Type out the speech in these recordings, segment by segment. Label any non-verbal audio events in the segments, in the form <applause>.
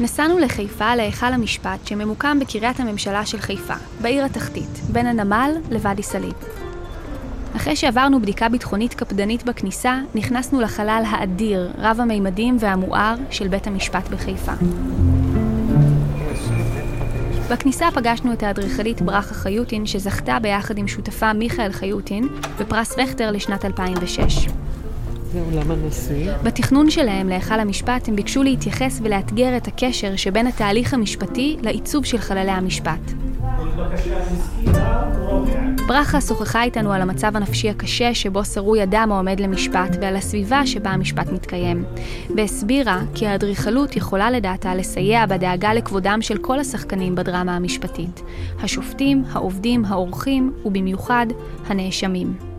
נסענו לחיפה להיכל המשפט שממוקם בקריית הממשלה של חיפה, בעיר התחתית, בין הנמל לוואדי סאליב. אחרי שעברנו בדיקה ביטחונית קפדנית בכניסה, נכנסנו לחלל האדיר, רב המימדים והמואר של בית המשפט בחיפה. בכניסה פגשנו את האדריכלית ברכה חיוטין, שזכתה ביחד עם שותפה מיכאל חיוטין בפרס רכטר לשנת 2006. זה אולם הנשיא. בתכנון שלהם להיכל המשפט הם ביקשו להתייחס ולאתגר את הקשר שבין התהליך המשפטי לעיצוב של חללי המשפט. ברכה שוחחה איתנו על המצב הנפשי הקשה שבו שרוי אדם העומד למשפט ועל הסביבה שבה המשפט מתקיים. והסבירה כי האדריכלות יכולה לדעתה לסייע בדאגה לכבודם של כל השחקנים בדרמה המשפטית. השופטים, העובדים, האורחים ובמיוחד הנאשמים.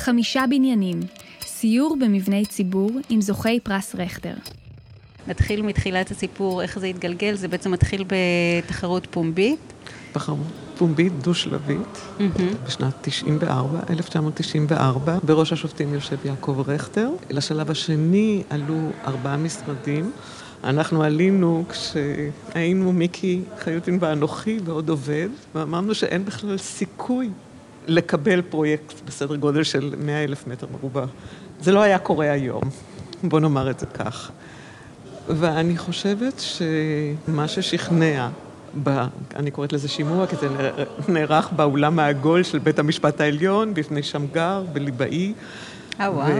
חמישה בניינים, סיור במבני ציבור עם זוכי פרס רכטר. נתחיל מתחילת הסיפור, איך זה התגלגל, זה בעצם מתחיל בתחרות פומבית. תחרות פומבית דו-שלבית, בשנת 94, 1994. בראש השופטים יושב יעקב רכטר. לשלב השני עלו ארבעה משרדים. אנחנו עלינו כשהיינו מיקי חיוטין ואנוכי ועוד עובד, ואמרנו שאין בכלל סיכוי לקבל פרויקט בסדר גודל של 100 אלף מטר מרובע. זה לא היה קורה היום, בוא נאמר את זה כך. ואני חושבת שמה ששכנע, ב, אני קוראת לזה שימוע, כי זה נערך באולם העגול של בית המשפט העליון, בפני שמגר וליבאי, אה, וואו.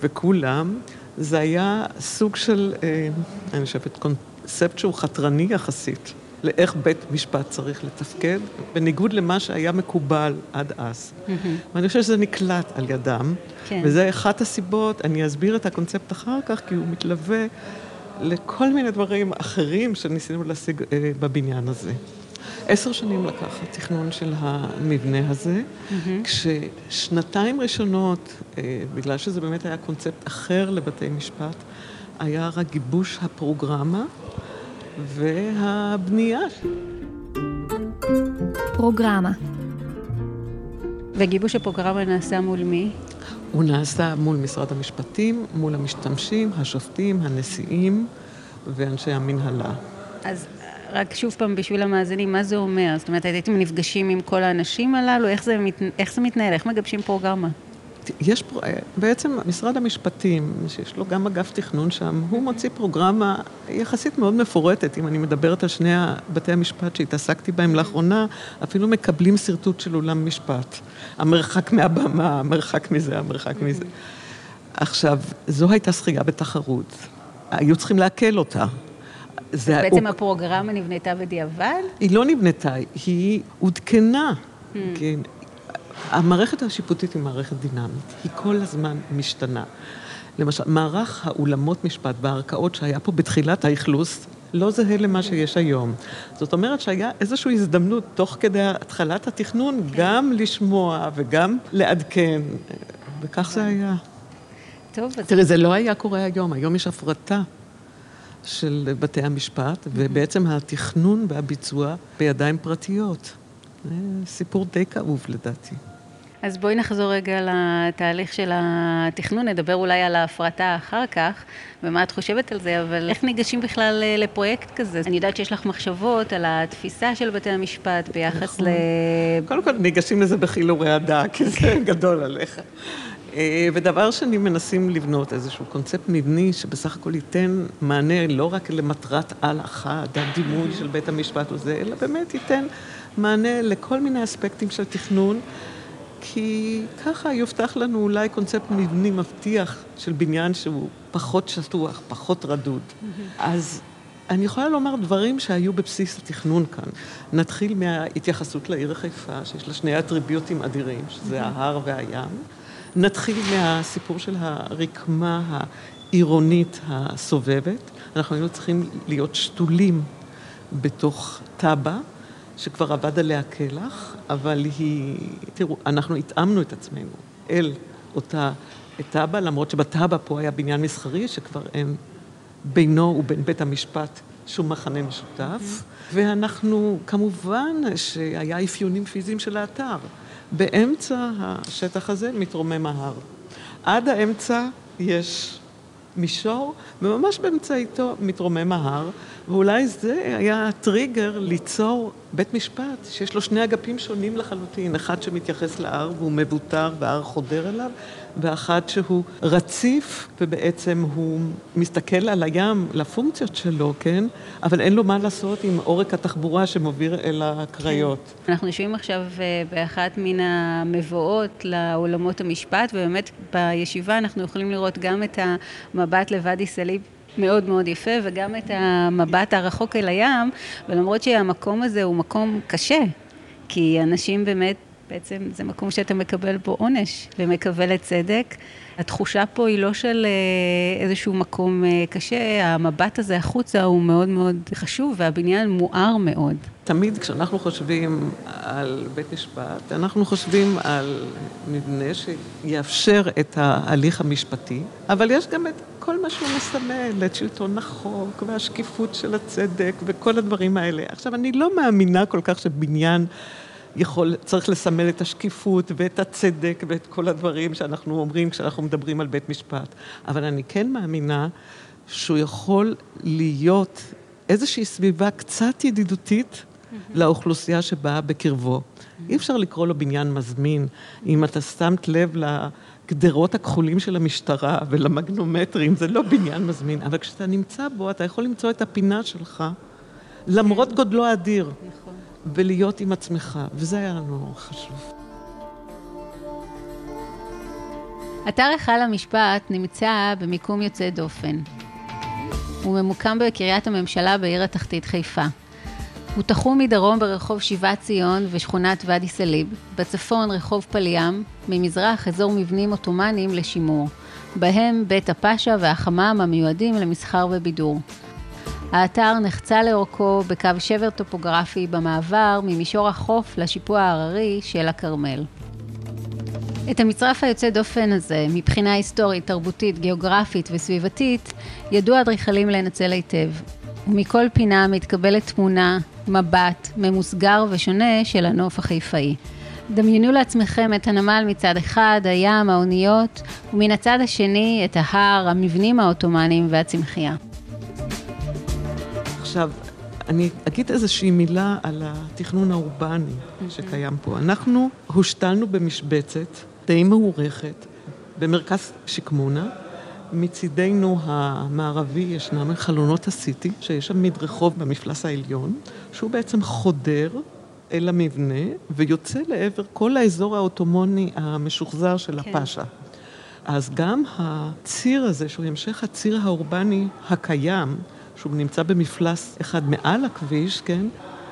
וכולם, זה היה סוג של, אה, אני חושבת, קונספט שהוא חתרני יחסית. לאיך בית משפט צריך לתפקד, בניגוד למה שהיה מקובל עד אז. Mm-hmm. ואני חושבת שזה נקלט על ידם, כן. וזה אחת הסיבות, אני אסביר את הקונספט אחר כך, כי הוא מתלווה לכל מיני דברים אחרים שניסינו להשיג אה, בבניין הזה. עשר שנים לקח התכנון של המבנה הזה, mm-hmm. כששנתיים ראשונות, אה, בגלל שזה באמת היה קונספט אחר לבתי משפט, היה רק גיבוש הפרוגרמה והבנייה. פרוגרמה. וגיבוש הפרוגרמה נעשה מול מי? הוא נעשה מול משרד המשפטים, מול המשתמשים, השופטים, הנשיאים ואנשי המנהלה. אז רק שוב פעם בשביל המאזינים, מה זה אומר? זאת אומרת, הייתם נפגשים עם כל האנשים הללו? איך זה, מת... איך זה מתנהל? איך מגבשים פרוגרמה? יש, בעצם משרד המשפטים, שיש לו גם אגף תכנון שם, הוא מוציא פרוגרמה יחסית מאוד מפורטת, אם אני מדברת על שני בתי המשפט שהתעסקתי בהם לאחרונה, אפילו מקבלים שרטוט של אולם משפט. המרחק מהבמה, המרחק מזה, המרחק מזה. עכשיו, זו הייתה שחייה בתחרות. היו צריכים לעכל אותה. זה בעצם הוא... הפרוגרמה נבנתה בדיעבד? היא לא נבנתה, היא עודכנה. Hmm. כן. המערכת השיפוטית היא מערכת דינמית, היא כל הזמן משתנה. למשל, מערך האולמות משפט והערכאות שהיה פה בתחילת האכלוס, לא זהה למה שיש היום. זאת אומרת שהיה איזושהי הזדמנות, תוך כדי התחלת התכנון, כן. גם לשמוע וגם לעדכן, וכך זה היה. טוב, אז... תראי, זה לא היה קורה היום, היום יש הפרטה. של בתי המשפט, ובעצם התכנון והביצוע בידיים פרטיות. סיפור די כאוב לדעתי. אז בואי נחזור רגע לתהליך של התכנון, נדבר אולי על ההפרטה אחר כך, ומה את חושבת על זה, אבל איך ניגשים בכלל אה, לפרויקט כזה? אני יודעת שיש לך מחשבות על התפיסה של בתי המשפט ביחס נכון. ל... קודם כל ניגשים לזה בחילורי הדעה, כי זה גדול עליך. אה, ודבר שני, מנסים לבנות איזשהו קונספט מבני שבסך הכל ייתן מענה לא רק למטרת על אחת, הדימוי של בית המשפט וזה, אלא באמת ייתן מענה לכל מיני אספקטים של תכנון, כי ככה יובטח לנו אולי קונספט מבני מבטיח של בניין שהוא פחות שטוח, פחות רדוד. אז אני יכולה לומר דברים שהיו בבסיס התכנון כאן. נתחיל מההתייחסות לעיר חיפה, שיש לה שני אטריביוטים אדירים, שזה ההר והים. נתחיל מהסיפור של הרקמה העירונית הסובבת. אנחנו היינו צריכים להיות שתולים בתוך טאבה, שכבר עבד עליה קלח, אבל היא... תראו, אנחנו התאמנו את עצמנו אל אותה אבא, למרות שבתב"ע פה היה בניין מסחרי, שכבר אין בינו ובין בית המשפט שום מחנה משותף. Mm-hmm. ואנחנו, כמובן שהיה אפיונים פיזיים של האתר. באמצע השטח הזה מתרומם ההר. עד האמצע יש מישור, וממש באמצעיתו מתרומם ההר, ואולי זה היה הטריגר ליצור בית משפט שיש לו שני אגפים שונים לחלוטין, אחד שמתייחס להר והוא מבוטר וההר חודר אליו, ואחד שהוא רציף ובעצם הוא מסתכל על הים, לפונקציות שלו, כן? אבל אין לו מה לעשות עם עורק התחבורה שמוביל אל הקריות. כן. אנחנו יושבים עכשיו אה, באחת מן המבואות לעולמות המשפט, ובאמת בישיבה אנחנו יכולים לראות גם את המבט לוואדי סאליב מאוד מאוד יפה, וגם את המבט הרחוק אל הים, ולמרות שהמקום הזה הוא מקום קשה, כי אנשים באמת בעצם זה מקום שאתה מקבל בו עונש ומקבל צדק. התחושה פה היא לא של אה, איזשהו מקום אה, קשה, המבט הזה החוצה הוא מאוד מאוד חשוב והבניין מואר מאוד. תמיד כשאנחנו חושבים על בית משפט, אנחנו חושבים על מבנה שיאפשר את ההליך המשפטי, אבל יש גם את כל מה שהוא מסמל, את שלטון החוק והשקיפות של הצדק וכל הדברים האלה. עכשיו, אני לא מאמינה כל כך שבניין... יכול, צריך לסמל את השקיפות ואת הצדק ואת כל הדברים שאנחנו אומרים כשאנחנו מדברים על בית משפט. אבל אני כן מאמינה שהוא יכול להיות איזושהי סביבה קצת ידידותית. לאוכלוסייה שבאה בקרבו. אי אפשר לקרוא לו בניין מזמין. אם אתה שמת לב לגדרות הכחולים של המשטרה ולמגנומטרים, זה לא בניין מזמין. אבל כשאתה נמצא בו, אתה יכול למצוא את הפינה שלך, למרות כן. גודלו האדיר. נכון. ולהיות עם עצמך, וזה היה לנו חשוב. אתר היכל המשפט נמצא במיקום יוצא דופן. הוא ממוקם בקריית הממשלה בעיר התחתית חיפה. הוא תחום מדרום ברחוב שיבת ציון ושכונת ואדי סאליב, בצפון רחוב פליאם, ממזרח אזור מבנים עות'מאנים לשימור, בהם בית הפאשה והחמם המיועדים למסחר ובידור. האתר נחצה לאורכו בקו שבר טופוגרפי במעבר ממישור החוף לשיפוע ההררי של הכרמל. את המצרף היוצא דופן הזה, מבחינה היסטורית, תרבותית, גיאוגרפית וסביבתית, ידעו האדריכלים לנצל היטב. ומכל פינה מתקבלת תמונה, מבט, ממוסגר ושונה של הנוף החיפאי. דמיינו לעצמכם את הנמל מצד אחד, הים, האוניות, ומן הצד השני את ההר, המבנים העות'מאנים והצמחייה. עכשיו, אני אגיד איזושהי מילה על התכנון האורבני שקיים פה. אנחנו הושתלנו במשבצת די מאורכת במרכז שקמונה. מצידנו המערבי ישנם חלונות הסיטי, שיש שם מדרחוב במפלס העליון, שהוא בעצם חודר אל המבנה ויוצא לעבר כל האזור האוטומוני המשוחזר של כן. הפאשה. אז גם הציר הזה, שהוא המשך הציר האורבני הקיים, שהוא נמצא במפלס אחד מעל הכביש, כן,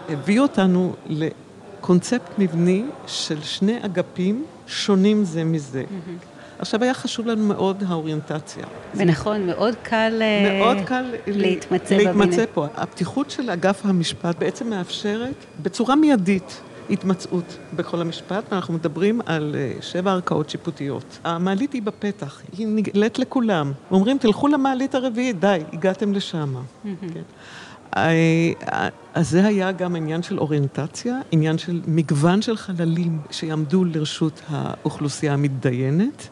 הביא אותנו לקונספט מבני של שני אגפים שונים זה מזה. Mm-hmm. עכשיו, היה חשוב לנו מאוד האוריינטציה. ונכון, מאוד קל, אה, מאוד קל להתמצא, להתמצא פה. הפתיחות של אגף המשפט בעצם מאפשרת בצורה מיידית התמצאות בכל המשפט, ואנחנו מדברים על אה, שבע ערכאות שיפוטיות. המעלית היא בפתח, היא נגלית לכולם. אומרים, תלכו למעלית הרביעית, די, הגעתם לשם. כן. אה, אז זה היה גם עניין של אוריינטציה, עניין של מגוון של חללים שיעמדו לרשות האוכלוסייה המתדיינת.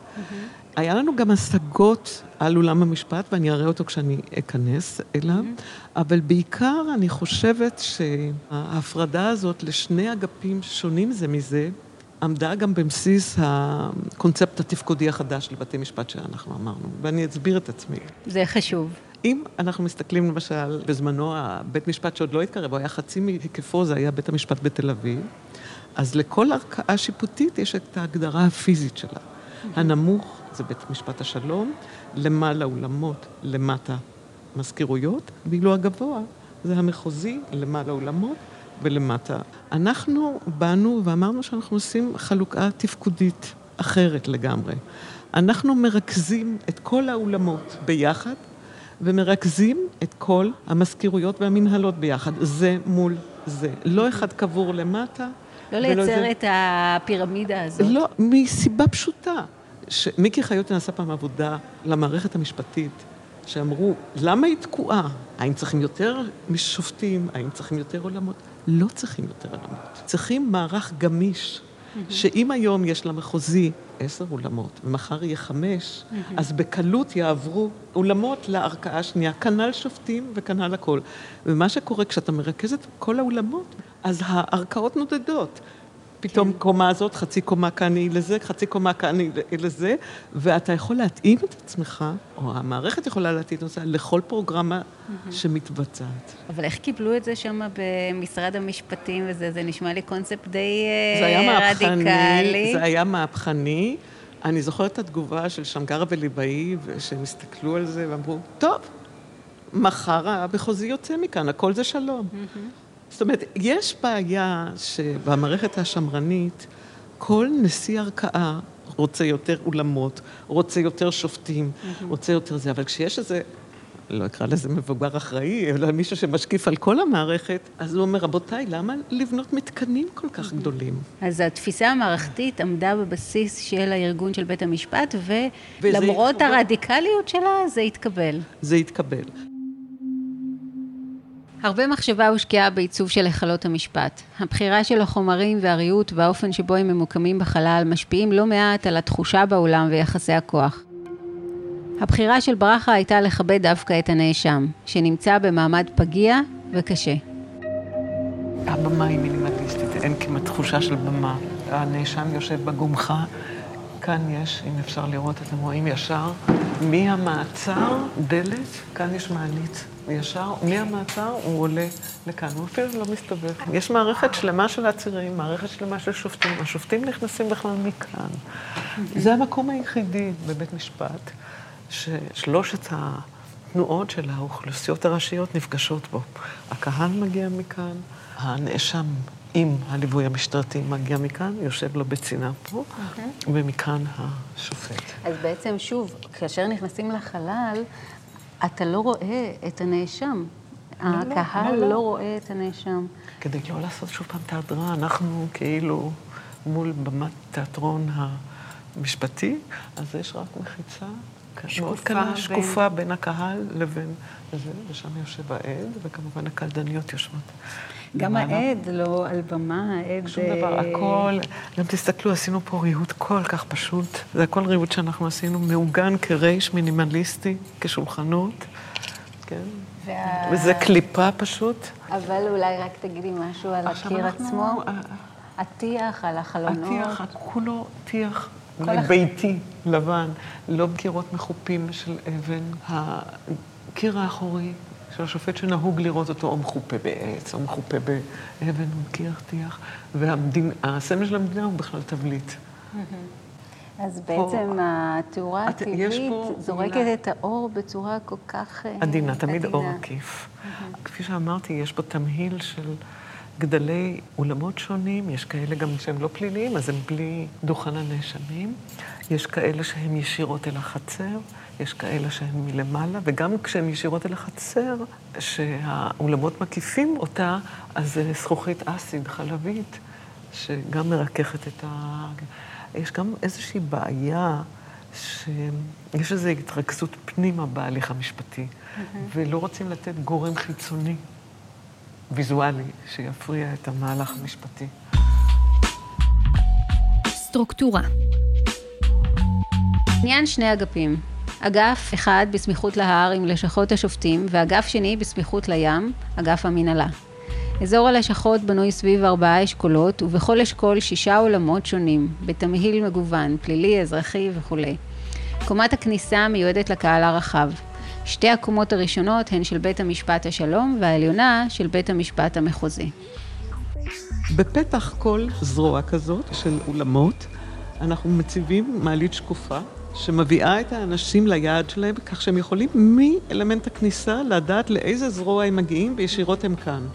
היה לנו גם השגות על אולם המשפט, ואני אראה אותו כשאני אכנס אליו, אבל בעיקר אני חושבת שההפרדה הזאת לשני אגפים שונים זה מזה, עמדה גם בבסיס הקונספט התפקודי החדש לבתי משפט שאנחנו אמרנו, ואני אסביר את עצמי. זה חשוב. אם אנחנו מסתכלים למשל, בזמנו הבית משפט שעוד לא התקרב, הוא היה חצי מהיקפו, זה היה בית המשפט בתל אביב, אז לכל ערכאה שיפוטית יש את ההגדרה הפיזית שלה. הנמוך זה בית משפט השלום, למעלה אולמות, למטה מזכירויות, ואילו הגבוה זה המחוזי, למעלה אולמות ולמטה. אנחנו באנו ואמרנו שאנחנו עושים חלוקה תפקודית אחרת לגמרי. אנחנו מרכזים את כל האולמות ביחד ומרכזים את כל המזכירויות והמנהלות ביחד, זה מול זה. לא אחד קבור למטה. לא לייצר זה... את הפירמידה הזאת. לא, מסיבה פשוטה. שמיקי חיותי נעשה פעם עבודה למערכת המשפטית, שאמרו, למה היא תקועה? האם צריכים יותר שופטים? האם צריכים יותר עולמות? לא צריכים יותר עולמות. צריכים מערך גמיש, שאם היום יש למחוזי עשר אולמות, ומחר יהיה חמש, אז בקלות יעברו אולמות לערכאה השנייה, כנ"ל שופטים וכנ"ל הכל. ומה שקורה כשאתה מרכז את כל האולמות, אז הערכאות נודדות. פתאום כן. קומה הזאת, חצי קומה כאן היא לזה, חצי קומה כאן היא לזה, ואתה יכול להתאים את עצמך, או המערכת יכולה להתאים את עצמך, לכל פרוגרמה mm-hmm. שמתבצעת. אבל איך קיבלו את זה שם במשרד המשפטים וזה? זה נשמע לי קונספט די זה היה רדיקלי. זה היה מהפכני. אני זוכרת את התגובה של שמגר וליבאי, שהם הסתכלו על זה ואמרו, טוב, מחר המחוזי יוצא מכאן, הכל זה שלום. Mm-hmm. זאת אומרת, יש בעיה שבמערכת השמרנית, כל נשיא ערכאה רוצה יותר אולמות, רוצה יותר שופטים, mm-hmm. רוצה יותר זה, אבל כשיש איזה, לא אקרא לזה מבוגר אחראי, אלא מישהו שמשקיף על כל המערכת, אז הוא אומר, רבותיי, למה לבנות מתקנים כל כך גדולים? אז התפיסה המערכתית עמדה בבסיס של הארגון של בית המשפט, ולמרות הרדיקליות שלה, זה התקבל. זה התקבל. הרבה מחשבה הושקעה בעיצוב של היכלות המשפט. הבחירה של החומרים והריהוט והאופן שבו הם ממוקמים בחלל משפיעים לא מעט על התחושה באולם ויחסי הכוח. הבחירה של ברכה הייתה לכבד דווקא את הנאשם, שנמצא במעמד פגיע וקשה. הבמה היא מינימליסטית, אין כמעט תחושה של במה. הנאשם יושב בגומחה, כאן יש, אם אפשר לראות, אתם רואים ישר, מהמעצר, דלת, כאן יש מעלית. ישר, מהמעצר הוא עולה לכאן, הוא אפילו לא מסתובב. יש מערכת שלמה של עצירים, מערכת שלמה של שופטים. השופטים נכנסים בכלל מכאן. זה המקום היחידי בבית משפט ששלושת התנועות של האוכלוסיות הראשיות נפגשות בו. הקהל מגיע מכאן, הנאשם עם הליווי המשטרתי מגיע מכאן, יושב לו בצינה פה, ומכאן השופט. אז בעצם, שוב, כאשר נכנסים לחלל, אתה לא רואה את הנאשם. לא, לא, הקהל לא, לא. לא רואה את הנאשם. כדי לא לעשות שוב פעם ההדרה, אנחנו כאילו מול במת תיאטרון המשפטי, אז יש רק מחיצה מאוד קלה, שקופה בין הקהל לבין זה, ושם יושב העד, וכמובן הקלדניות יושבות. גם העד לא על במה, העד... שום דבר, אה, הכל, גם תסתכלו, עשינו פה ריהוט כל כך פשוט. זה הכל ריהוט שאנחנו עשינו, מעוגן כרייש מינימליסטי, כשולחנות, כן? וה... וזה קליפה פשוט. אבל אולי רק תגידי משהו על הקיר אנחנו... עצמו. הטיח, על החלונות. הטיח, כולו טיח ביתי, לבן, לא קירות מחופים של אבן. הקיר האחורי של השופט שנהוג לראות אותו או מחופה בעץ, או מחופה באבן, או קיר טיח, והסמל של המדינה הוא בכלל תבליט. אז בעצם התאורה הטבעית זורקת את האור בצורה כל כך אה, עדינה. תמיד אור עקיף. כפי שאמרתי, יש פה תמהיל של גדלי אולמות שונים, יש כאלה גם שהם לא פליליים, אז הם בלי דוכן הנאשמים. יש כאלה שהם ישירות אל החצר. יש כאלה שהם מלמעלה, וגם כשהם ישירות אל החצר, שהאולמות מקיפים אותה, אז זה זכוכית אסיד חלבית, שגם מרככת את ה... יש גם איזושהי בעיה, שיש איזו התרכזות פנימה בהליך המשפטי, mm-hmm. ולא רוצים לתת גורם חיצוני, ויזואלי, שיפריע את המהלך המשפטי. סטרוקטורה עניין שני אגפים. אגף אחד בסמיכות להר עם לשכות השופטים, ואגף שני בסמיכות לים, אגף המנהלה. אזור הלשכות בנוי סביב ארבעה אשכולות, ובכל אשכול שישה עולמות שונים, בתמהיל מגוון, פלילי, אזרחי וכולי. קומת הכניסה מיועדת לקהל הרחב. שתי הקומות הראשונות הן של בית המשפט השלום, והעליונה של בית המשפט המחוזי. בפתח כל זרוע כזאת של אולמות, אנחנו מציבים מעלית שקופה שמביאה את האנשים ליעד שלהם, כך שהם יכולים מאלמנט הכניסה לדעת לאיזה זרוע הם מגיעים וישירות הם כאן.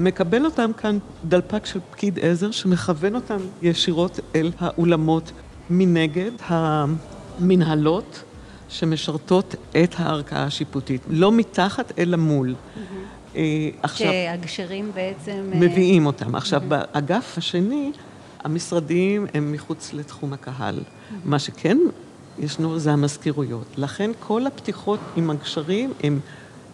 מקבל אותם כאן דלפק של פקיד עזר שמכוון אותם ישירות אל האולמות. מנגד, המנהלות שמשרתות את הערכאה השיפוטית, לא מתחת אלא מול. Mm-hmm. עכשיו... שהגשרים בעצם... אה, מביאים אותם. עכשיו, mm-hmm. באגף השני, המשרדים הם מחוץ לתחום הקהל. Mm-hmm. מה שכן ישנו, זה המזכירויות. לכן כל הפתיחות עם הגשרים הן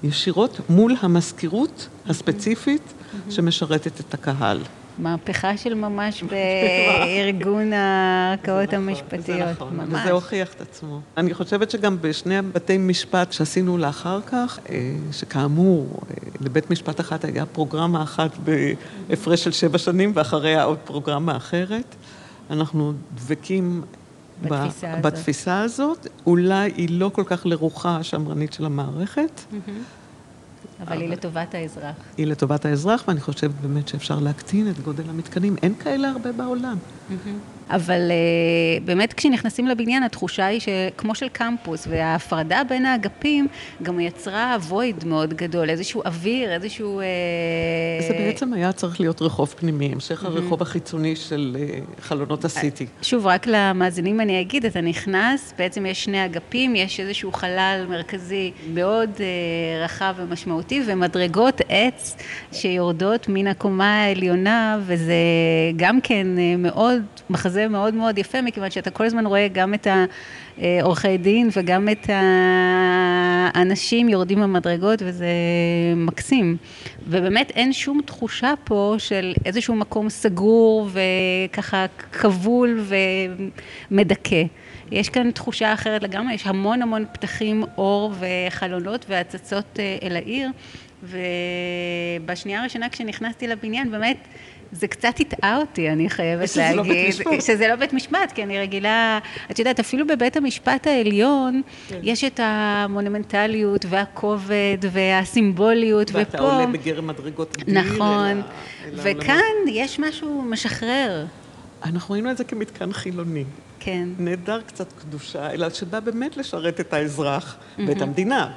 ישירות מול המזכירות הספציפית שמשרתת את הקהל. מהפכה של ממש <laughs> בארגון הערכאות המשפטיות. זה נכון, ממש. וזה הוכיח את עצמו. אני חושבת שגם בשני הבתי משפט שעשינו לאחר כך, אה, שכאמור, אה, לבית משפט אחת היה פרוגרמה אחת בהפרש של שבע שנים, ואחריה עוד פרוגרמה אחרת. אנחנו דבקים בתפיסה, ב- בתפיסה הזאת. אולי היא לא כל כך לרוחה השמרנית של המערכת. Mm-hmm. אבל היא לטובת האזרח. היא לטובת האזרח, ואני חושבת באמת שאפשר להקטין את גודל המתקנים. אין כאלה הרבה בעולם. אבל uh, באמת כשנכנסים לבניין התחושה היא שכמו של קמפוס וההפרדה בין האגפים גם יצרה וויד מאוד גדול, איזשהו אוויר, איזשהו... Uh... זה בעצם היה צריך להיות רחוב פנימי, המשך הרחוב החיצוני של uh, חלונות הסיטי. שוב, רק למאזינים אני אגיד, אתה נכנס, בעצם יש שני אגפים, יש איזשהו חלל מרכזי מאוד רחב ומשמעותי ומדרגות עץ שיורדות מן הקומה העליונה וזה גם כן מאוד מחזק זה מאוד מאוד יפה, מכיוון שאתה כל הזמן רואה גם את העורכי דין וגם את האנשים יורדים במדרגות, וזה מקסים. ובאמת אין שום תחושה פה של איזשהו מקום סגור וככה כבול ומדכא. יש כאן תחושה אחרת לגמרי, יש המון המון פתחים, אור וחלונות והצצות אל העיר, ובשנייה הראשונה כשנכנסתי לבניין באמת זה קצת הטעה אותי, אני חייבת שזה להגיד. לא בית משפט. שזה לא בית משפט, כי אני רגילה, את יודעת, אפילו בבית המשפט העליון, כן. יש את המונומנטליות והכובד והסימבוליות, ואתה ופה... ואתה עולה בגרם מדרגות אדיר. נכון, אל אל וכאן אל יש משהו משחרר. אנחנו ראינו את זה כמתקן חילוני. כן. נהדר קצת קדושה, אלא שבא באמת לשרת את האזרח mm-hmm. ואת המדינה.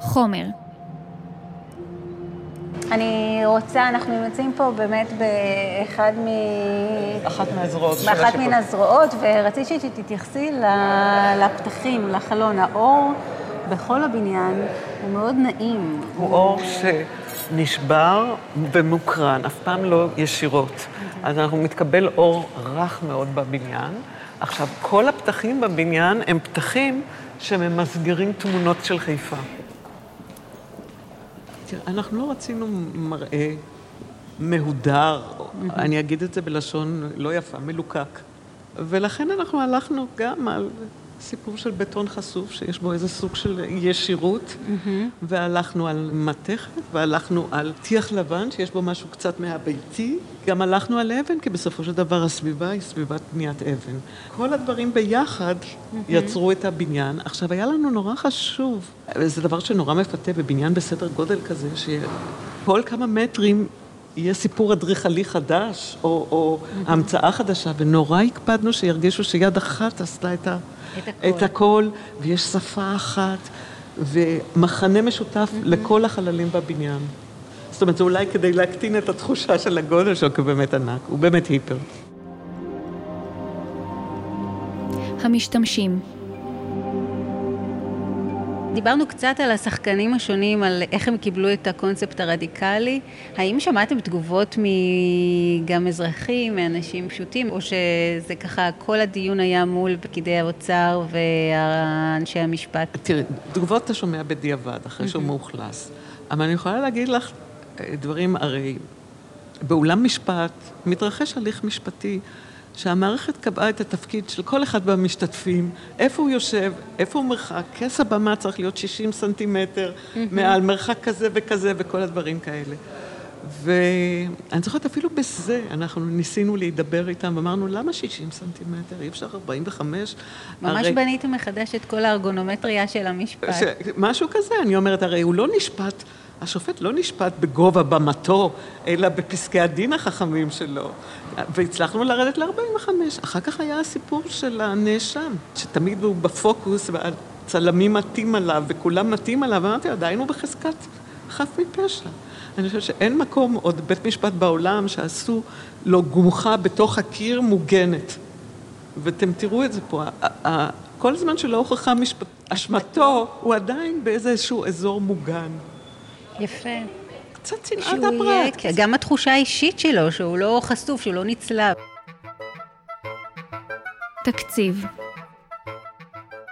חומר אני רוצה, אנחנו נמצאים פה באמת באחד מ... אחת מהזרועות. באחת מן הזרועות, ורציתי שתתייחסי לפתחים, לחלון. האור בכל הבניין הוא מאוד נעים. הוא אור שנשבר ומוקרן, אף פעם לא ישירות. אז אנחנו מתקבל אור רך מאוד בבניין. עכשיו, כל הפתחים בבניין הם פתחים שממסגרים תמונות של חיפה. תראה, אנחנו לא רצינו מראה מהודר, אני אגיד את זה בלשון לא יפה, מלוקק. ולכן אנחנו הלכנו גם על סיפור של בטון חשוף, שיש בו איזה סוג של ישירות, mm-hmm. והלכנו על מתכת, והלכנו על טיח לבן, שיש בו משהו קצת מהביתי. גם הלכנו על אבן, כי בסופו של דבר הסביבה היא סביבת בניית אבן. כל הדברים ביחד mm-hmm. יצרו את הבניין. עכשיו, היה לנו נורא חשוב, זה דבר שנורא מפתה בבניין בסדר גודל כזה, שכל כמה מטרים יהיה סיפור אדריכלי חדש, או, או. המצאה חדשה, ונורא הקפדנו שירגישו שיד אחת עשתה את ה... את הכל. את הכל, ויש שפה אחת, ומחנה משותף. לכל החללים בבניין. זאת אומרת, זה אולי כדי להקטין את התחושה של הגודל שלו, כי הוא באמת ענק, הוא באמת היפר. המשתמשים דיברנו קצת על השחקנים השונים, על איך הם קיבלו את הקונספט הרדיקלי. האם שמעתם תגובות מגם אזרחים, מאנשים פשוטים, או שזה ככה, כל הדיון היה מול פקידי האוצר ואנשי המשפט? תראי, תגובות אתה שומע בדיעבד, אחרי שהוא מאוכלס. אבל אני יכולה להגיד לך דברים, הרי באולם משפט מתרחש הליך משפטי. שהמערכת קבעה את התפקיד של כל אחד מהמשתתפים, איפה הוא יושב, איפה הוא מרחק, כס הבמה צריך להיות 60 סנטימטר מעל מרחק כזה וכזה וכל הדברים כאלה. ואני זוכרת אפילו בזה, אנחנו ניסינו להידבר איתם, אמרנו, למה 60 סנטימטר? אי אפשר 45? ממש הרי... בניתם מחדש את כל הארגונומטריה של המשפט. ש... משהו כזה, אני אומרת, הרי הוא לא נשפט השופט לא נשפט בגובה במתו, אלא בפסקי הדין החכמים שלו. והצלחנו לרדת ל-45. אחר כך היה הסיפור של הנאשם, שתמיד הוא בפוקוס, והצלמים מתים עליו, וכולם מתים עליו, ואמרתי, עדיין הוא בחזקת חף מפשע. אני חושבת שאין מקום, עוד בית משפט בעולם, שעשו לו גומחה בתוך הקיר מוגנת. ואתם תראו את זה פה. כל זמן שלא הוכחה משפט... אשמתו, הוא עדיין באיזשהו אזור מוגן. יפה. קצת צנעת הפרט. יהיה, גם התחושה האישית שלו, שהוא לא חשוף, שהוא לא נצלב. תקציב.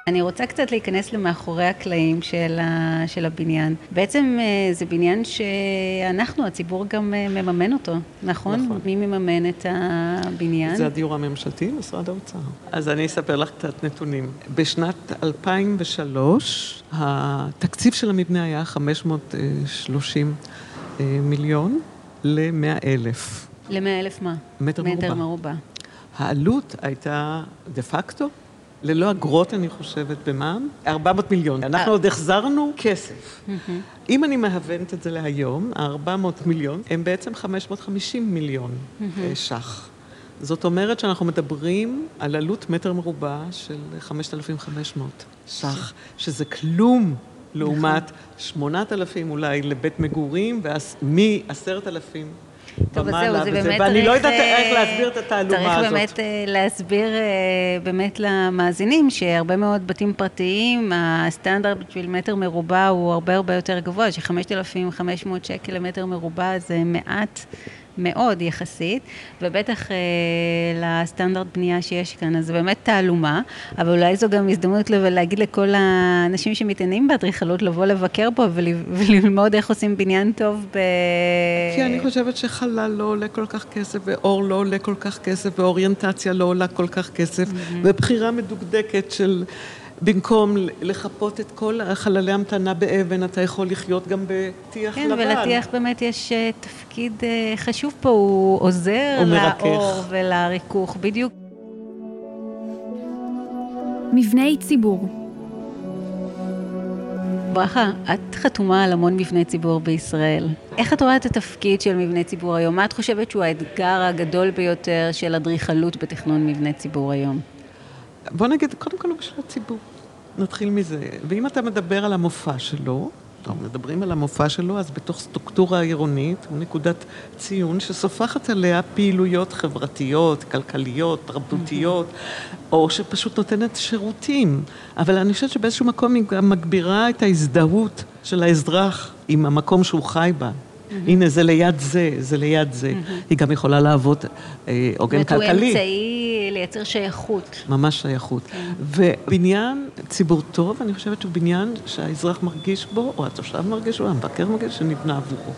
אני רוצה קצת להיכנס למאחורי הקלעים של, ה, של הבניין. בעצם אה, זה בניין שאנחנו, הציבור גם אה, מממן אותו, נכון? נכון. מי מממן את הבניין? זה הדיור הממשלתי, משרד האוצר. אז אני אספר לך קצת נתונים. בשנת 2003, התקציב של המבנה היה 530 אה, מיליון ל-100 אלף. ל-100 אלף מה? מטר מרובע. מטר מרובע. העלות הייתה דה פקטו ללא אגרות, אני חושבת, במע"מ, 400 מיליון. אנחנו. עוד החזרנו כסף. אם אני מהוונת את זה להיום, ה-400 מיליון הם בעצם 550 מיליון אה, ש"ח. זאת אומרת שאנחנו מדברים על עלות מטר מרובע של 5,500 ש"ח, שזה כלום לעומת 8,000 אולי לבית מגורים, ומ-10,000 טוב, אז זהו, זה באמת צריך... ואני לא יודעת איך להסביר את התעלומה הזאת. צריך באמת אה, להסביר אה, באמת למאזינים שהרבה מאוד בתים פרטיים, הסטנדרט בשביל מטר מרובע הוא הרבה הרבה יותר גבוה, ש-5,500 שקל למטר מרובע זה מעט. מאוד יחסית, ובטח אה, לסטנדרט בנייה שיש כאן, אז זה באמת תעלומה, אבל אולי זו גם הזדמנות להגיד לכל האנשים שמתעניינים באדריכלות, לבוא לבקר פה וללמוד איך עושים בניין טוב ב... כי אני חושבת שחלל לא עולה כל כך כסף, ואור לא עולה כל כך כסף, ואוריינטציה לא עולה כל כך כסף, mm-hmm. ובחירה מדוקדקת של... במקום לחפות את כל חללי המתנה באבן, אתה יכול לחיות גם בטיח כן, לבן. כן, ולטיח באמת יש אה, תפקיד אה, חשוב פה, הוא עוזר הוא לאור ולריכוך, בדיוק. מבני ציבור ברכה, את חתומה על המון מבני ציבור בישראל. איך את רואה את התפקיד של מבני ציבור היום? מה את חושבת שהוא האתגר הגדול ביותר של אדריכלות בתכנון מבני ציבור היום? בוא נגיד, קודם כל הוא בשביל הציבור. נתחיל מזה. ואם אתה מדבר על המופע שלו, טוב, מדברים על המופע שלו, אז בתוך סטרוקטורה עירונית הוא נקודת ציון שסופחת עליה פעילויות חברתיות, כלכליות, תרבותיות, או שפשוט נותנת שירותים. אבל אני חושבת שבאיזשהו מקום היא גם מגבירה את ההזדהות של האזרח עם המקום שהוא חי בה. הנה, זה ליד זה, זה ליד זה. היא גם יכולה לעבוד אה, עוגן כלכלי. זאת אומרת, הוא אמצעי לייצר שייכות. ממש שייכות. כן. ובניין ציבור טוב, אני חושבת שהוא בניין שהאזרח מרגיש בו, או התושב מרגיש בו, המבקר מרגיש, שנבנה עבורו.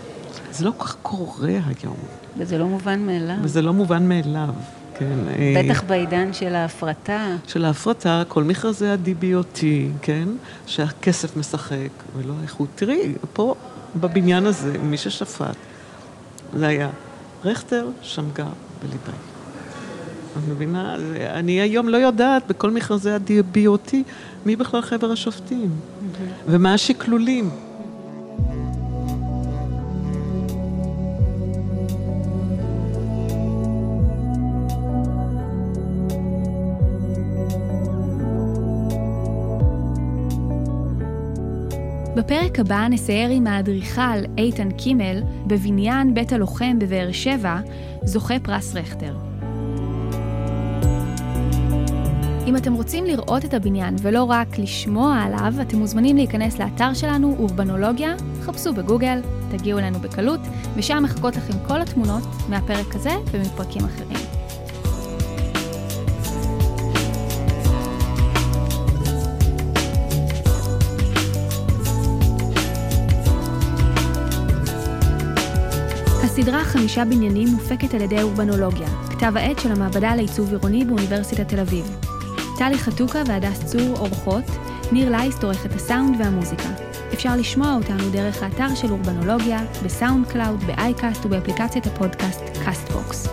זה לא כל כך קורה היום. וזה לא מובן מאליו. וזה לא מובן מאליו. כן. בטח בעידן של ההפרטה. של ההפרטה, כל מכרזי ה-DBOT, כן? שהכסף משחק ולא איכות. תראי, פה בבניין הזה, מי ששפט, זה היה רכטר, שמגר וליבאי. את מבינה? אני היום לא יודעת בכל מכרזי ה-BOT מי בכלל חבר השופטים ומה השקלולים. בפרק הבא נסייר עם האדריכל איתן קימל בבניין בית הלוחם בבאר שבע, זוכה פרס רכטר. אם אתם רוצים לראות את הבניין ולא רק לשמוע עליו, אתם מוזמנים להיכנס לאתר שלנו, אורבנולוגיה, חפשו בגוגל, תגיעו אלינו בקלות, ושם מחכות לכם כל התמונות מהפרק הזה ומפרקים אחרים. הסדרה חמישה בניינים מופקת על ידי אורבנולוגיה, כתב העת של המעבדה לעיצוב עירוני באוניברסיטת תל אביב. טלי חתוקה והדס צור עורכות, ניר לייסט עורך את הסאונד והמוזיקה. אפשר לשמוע אותנו דרך האתר של אורבנולוגיה, בסאונד קלאוד, באייקאסט ובאפליקציית הפודקאסט קאסטבוקס.